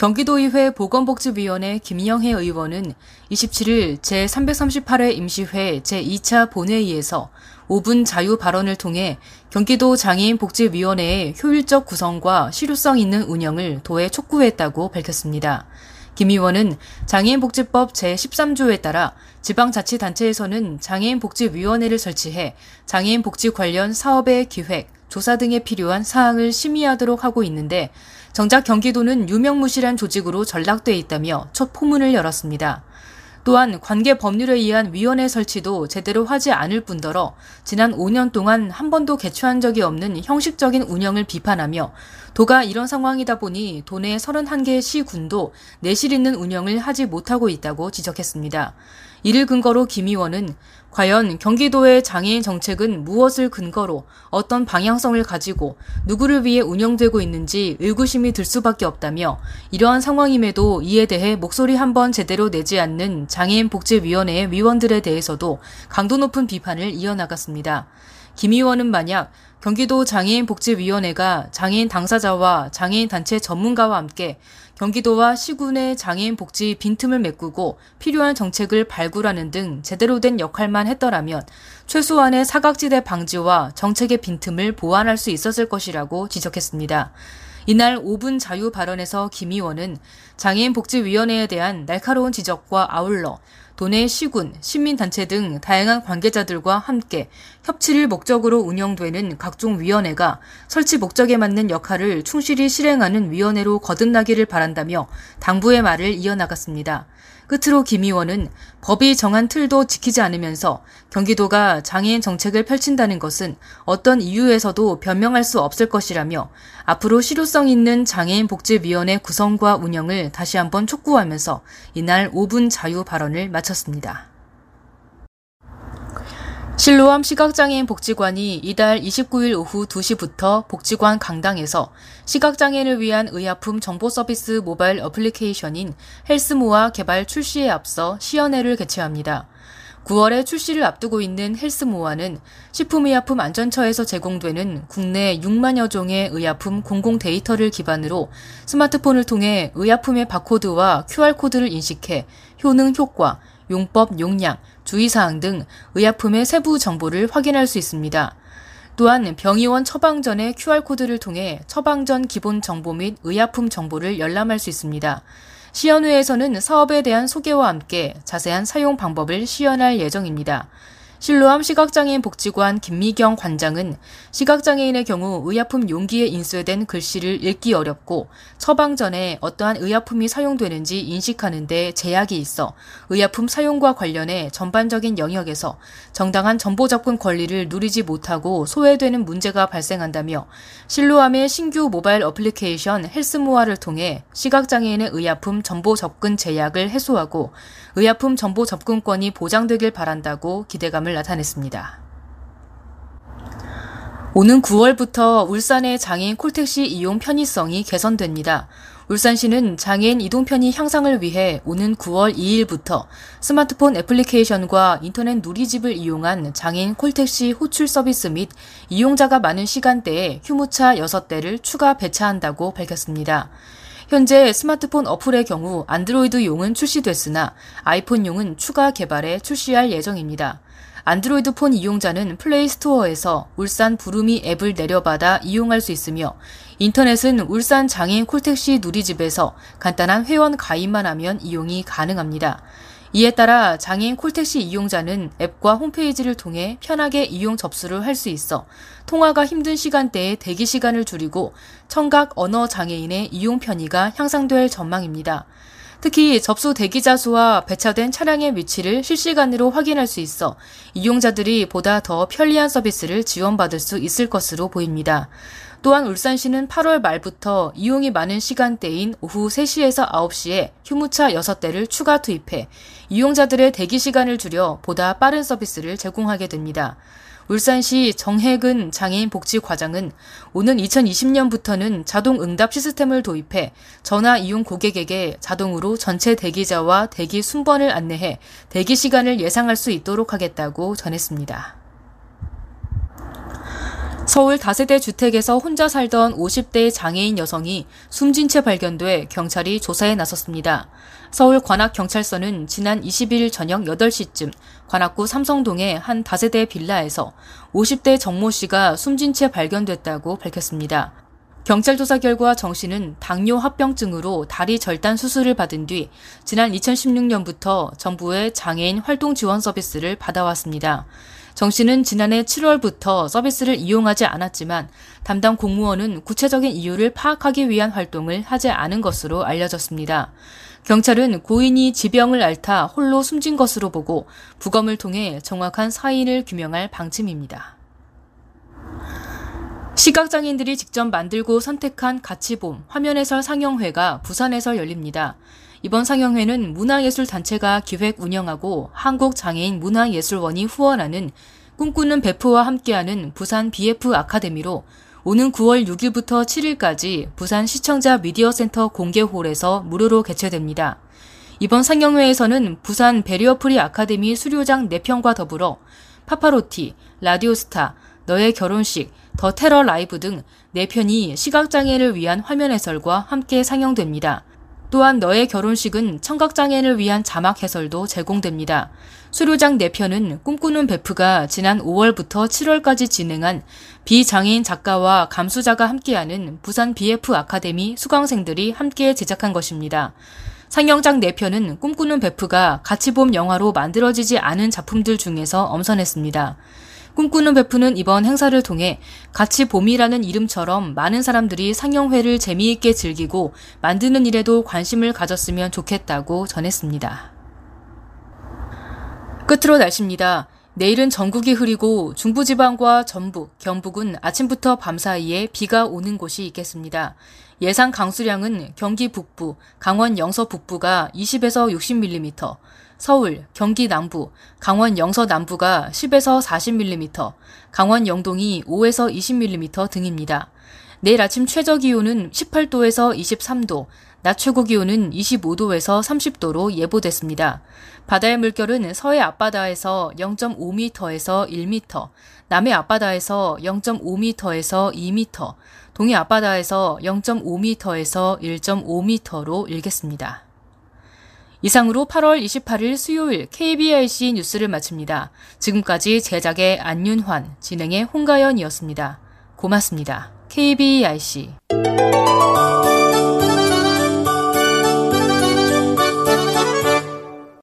경기도의회 보건복지위원회 김영혜 의원은 27일 제338회 임시회 제2차 본회의에서 5분 자유 발언을 통해 경기도 장애인복지위원회의 효율적 구성과 실효성 있는 운영을 도에 촉구했다고 밝혔습니다. 김 의원은 장애인복지법 제13조에 따라 지방자치단체에서는 장애인복지위원회를 설치해 장애인복지 관련 사업의 기획, 조사 등에 필요한 사항을 심의하도록 하고 있는데 정작 경기도는 유명무실한 조직으로 전락돼 있다며 첫 포문을 열었습니다. 또한 관계 법률에 의한 위원회 설치도 제대로 하지 않을 뿐더러 지난 5년 동안 한 번도 개최한 적이 없는 형식적인 운영을 비판하며 도가 이런 상황이다 보니 도내 31개의 시군도 내실 있는 운영을 하지 못하고 있다고 지적했습니다. 이를 근거로 김 의원은 과연 경기도의 장애인 정책은 무엇을 근거로 어떤 방향성을 가지고 누구를 위해 운영되고 있는지 의구심이 들 수밖에 없다며 이러한 상황임에도 이에 대해 목소리 한번 제대로 내지 않는 장애인 복지위원회의 위원들에 대해서도 강도 높은 비판을 이어나갔습니다. 김 의원은 만약 경기도 장애인복지위원회가 장애인 당사자와 장애인 단체 전문가와 함께 경기도와 시군의 장애인 복지 빈틈을 메꾸고 필요한 정책을 발굴하는 등 제대로 된 역할만 했더라면 최소한의 사각지대 방지와 정책의 빈틈을 보완할 수 있었을 것이라고 지적했습니다. 이날 5분 자유 발언에서 김 의원은 장애인 복지위원회에 대한 날카로운 지적과 아울러 도내 시군, 시민단체 등 다양한 관계자들과 함께 협치를 목적으로 운영되는 각종 위원회가 설치 목적에 맞는 역할을 충실히 실행하는 위원회로 거듭나기를 바란다며 당부의 말을 이어나갔습니다. 끝으로 김 의원은 법이 정한 틀도 지키지 않으면서 경기도가 장애인 정책을 펼친다는 것은 어떤 이유에서도 변명할 수 없을 것이라며 앞으로 실효성 있는 장애인 복지위원회 구성과 운영을 다시 한번 촉구하면서 이날 5분 자유 발언을 마쳤습니다. 실로암 시각장애인 복지관이 이달 29일 오후 2시부터 복지관 강당에서 시각장애인을 위한 의약품 정보 서비스 모바일 어플리케이션인 헬스모아 개발 출시에 앞서 시연회를 개최합니다. 9월에 출시를 앞두고 있는 헬스모아는 식품의약품 안전처에서 제공되는 국내 6만여 종의 의약품 공공 데이터를 기반으로 스마트폰을 통해 의약품의 바코드와 QR코드를 인식해 효능 효과, 용법 용량, 주의사항 등 의약품의 세부 정보를 확인할 수 있습니다. 또한 병의원 처방 전에 QR코드를 통해 처방 전 기본 정보 및 의약품 정보를 열람할 수 있습니다. 시연회에서는 사업에 대한 소개와 함께 자세한 사용 방법을 시연할 예정입니다. 실로암 시각장애인 복지관 김미경 관장은 시각장애인의 경우 의약품 용기에 인쇄된 글씨를 읽기 어렵고 처방 전에 어떠한 의약품이 사용되는지 인식하는 데 제약이 있어 의약품 사용과 관련해 전반적인 영역에서 정당한 정보 접근 권리를 누리지 못하고 소외되는 문제가 발생한다며 실로암의 신규 모바일 어플리케이션 헬스모아를 통해 시각장애인의 의약품 정보 접근 제약을 해소하고 의약품 정보 접근권이 보장되길 바란다고 기대감을 나타냈습니다. 오는 9월부터 울산의 장애인 콜택시 이용 편의성이 개선됩니다. 울산시는 장애인 이동 편의 향상을 위해 오는 9월 2일부터 스마트폰 애플리케이션과 인터넷 누리집을 이용한 장애인 콜택시 호출 서비스 및 이용자가 많은 시간대에 휴무차 6대를 추가 배차한다고 밝혔습니다. 현재 스마트폰 어플의 경우 안드로이드용은 출시됐으나 아이폰용은 추가 개발해 출시할 예정입니다. 안드로이드 폰 이용자는 플레이 스토어에서 울산 부르미 앱을 내려받아 이용할 수 있으며 인터넷은 울산 장애인 콜택시 누리집에서 간단한 회원 가입만 하면 이용이 가능합니다. 이에 따라 장애인 콜택시 이용자는 앱과 홈페이지를 통해 편하게 이용 접수를 할 수 있어 통화가 힘든 시간대에 대기 시간을 줄이고 청각 언어 장애인의 이용 편의가 향상될 전망입니다. 특히 접수 대기자 수와 배차된 차량의 위치를 실시간으로 확인할 수 있어 이용자들이 보다 더 편리한 서비스를 지원받을 수 있을 것으로 보입니다. 또한 울산시는 8월 말부터 이용이 많은 시간대인 오후 3시에서 9시에 휴무차 6대를 추가 투입해 이용자들의 대기 시간을 줄여 보다 빠른 서비스를 제공하게 됩니다. 울산시 정혜근 장애인 복지 과장은 오는 2020년부터는 자동 응답 시스템을 도입해 전화 이용 고객에게 자동으로 전체 대기자와 대기 순번을 안내해 대기 시간을 예상할 수 있도록 하겠다고 전했습니다. 서울 다세대 주택에서 혼자 살던 50대 장애인 여성이 숨진 채 발견돼 경찰이 조사에 나섰습니다. 서울 관악경찰서는 지난 20일 저녁 8시쯤 관악구 삼성동의 한 다세대 빌라에서 50대 정모 씨가 숨진 채 발견됐다고 밝혔습니다. 경찰 조사 결과 정 씨는 당뇨 합병증으로 다리 절단 수술을 받은 뒤 지난 2016년부터 정부의 장애인 활동 지원 서비스를 받아왔습니다. 정 씨는 지난해 7월부터 서비스를 이용하지 않았지만 담당 공무원은 구체적인 이유를 파악하기 위한 활동을 하지 않은 것으로 알려졌습니다. 경찰은 고인이 지병을 앓다 홀로 숨진 것으로 보고 부검을 통해 정확한 사인을 규명할 방침입니다. 시각장애인들이 직접 만들고 선택한 가치봄 화면 해설 상영회가 부산에서 열립니다. 이번 상영회는 문화예술단체가 기획 운영하고 한국장애인 문화예술원이 후원하는 꿈꾸는 베프와 함께하는 부산 BF 아카데미로 오는 9월 6일부터 7일까지 부산 시청자 미디어센터 공개홀에서 무료로 개최됩니다. 이번 상영회에서는 부산 베리어프리 아카데미 수료작 4편과 더불어 파파로티, 라디오스타, 너의 결혼식, 더 테러 라이브 등 4편이 시각장애를 위한 화면 해설과 함께 상영됩니다. 또한 너의 결혼식은 청각장애인을 위한 자막 해설도 제공됩니다. 수료작 4편은 꿈꾸는 베프가 지난 5월부터 7월까지 진행한 비장애인 작가와 감수자가 함께하는 부산 BF 아카데미 수강생들이 함께 제작한 것입니다. 상영장 4편은 꿈꾸는 베프가 같이 봄 영화로 만들어지지 않은 작품들 중에서 엄선했습니다. 꿈꾸는 베프는 이번 행사를 통해 같이 봄이라는 이름처럼 많은 사람들이 상영회를 재미있게 즐기고 만드는 일에도 관심을 가졌으면 좋겠다고 전했습니다. 끝으로 날씨입니다. 내일은 전국이 흐리고 중부지방과 전북, 경북은 아침부터 밤 사이에 비가 오는 곳이 있겠습니다. 예상 강수량은 경기 북부, 강원 영서 북부가 20에서 60mm, 서울, 경기 남부, 강원 영서 남부가 10에서 40mm, 강원 영동이 5에서 20mm 등입니다. 내일 아침 최저 기온은 18도에서 23도, 낮 최고 기온은 25도에서 30도로 예보됐습니다. 바다의 물결은 서해 앞바다에서 0.5m에서 1m, 남해 앞바다에서 0.5m에서 2m, 동해 앞바다에서 0.5m에서 1.5m로 일겠습니다. 이상으로 8월 28일 수요일 KBIC 뉴스를 마칩니다. 지금까지 제작의 안윤환, 진행의 홍가연이었습니다. 고맙습니다. KBIC